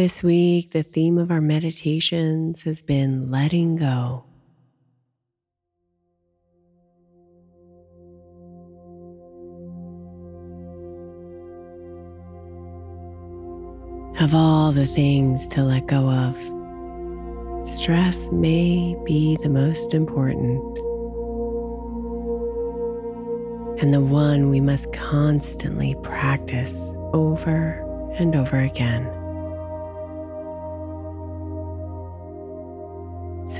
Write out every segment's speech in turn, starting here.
This week, the theme of our meditations has been letting go. Of all the things to let go of, stress may be the most important, and the one we must constantly practice over and over again.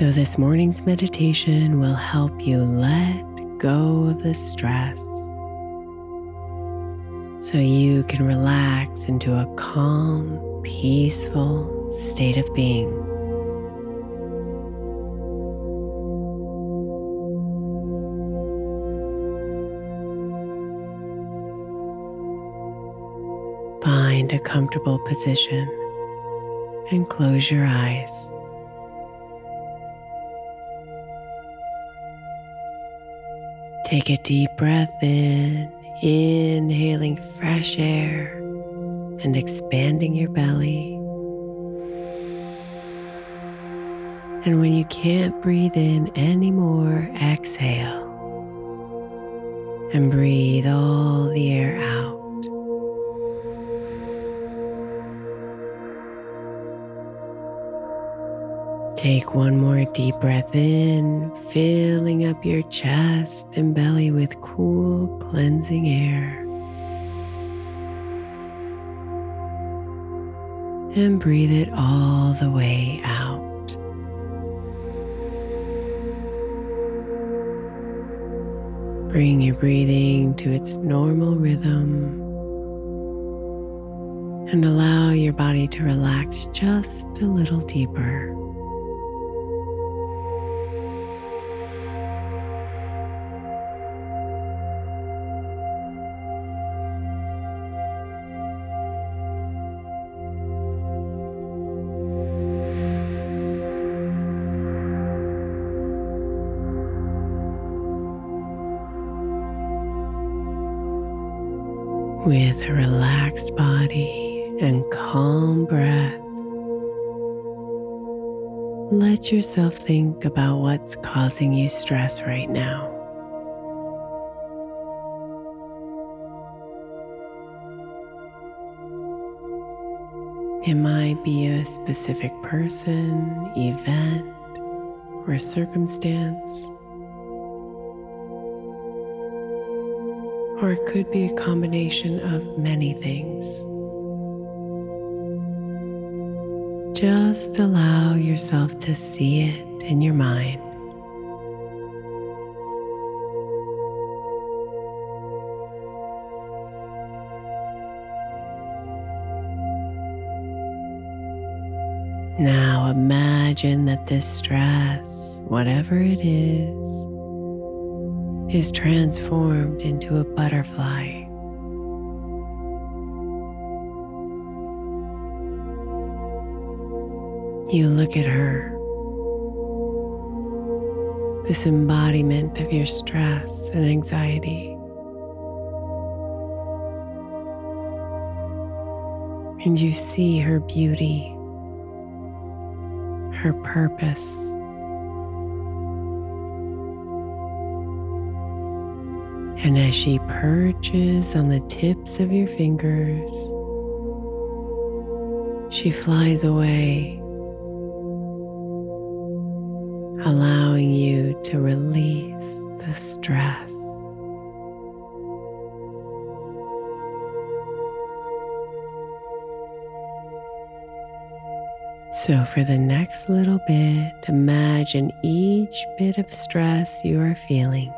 So, this morning's meditation will help you let go of the stress so you can relax into a calm, peaceful state of being. Find a comfortable position and close your eyes. Take a deep breath in, inhaling fresh air and expanding your belly. And when you can't breathe in anymore, exhale and breathe all the air out. Take one more deep breath in, filling up your chest and belly with cool, cleansing air. And breathe it all the way out. Bring your breathing to its normal rhythm and allow your body to relax just a little deeper. With a relaxed body and calm breath, let yourself think about what's causing you stress right now. It might be a specific person, event, or circumstance. Or it could be a combination of many things. Just allow yourself to see it in your mind. Now imagine that this stress, whatever it is, is transformed into a butterfly. You look at her, this embodiment of your stress and anxiety. And you see her beauty her purpose. And as she perches on the tips of your fingers, she flies away, allowing you to release the stress. So, for the next little bit, imagine each bit of stress you are feeling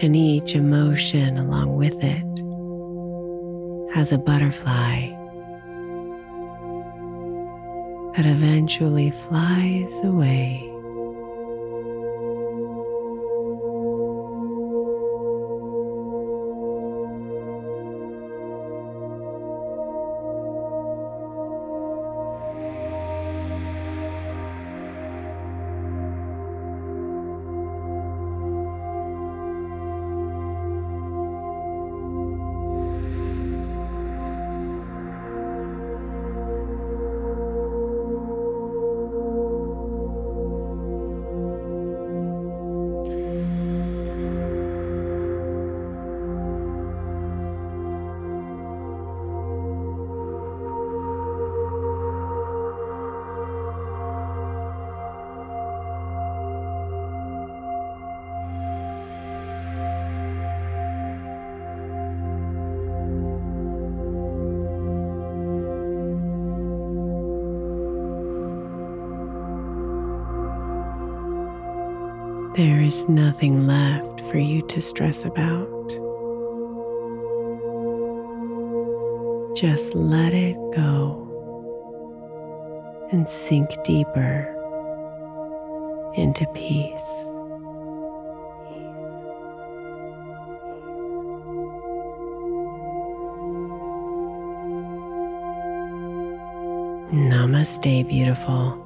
and each emotion along with it as a butterfly that eventually flies away. There is nothing left for you to stress about. Just let it go and sink deeper into peace. Namaste, beautiful.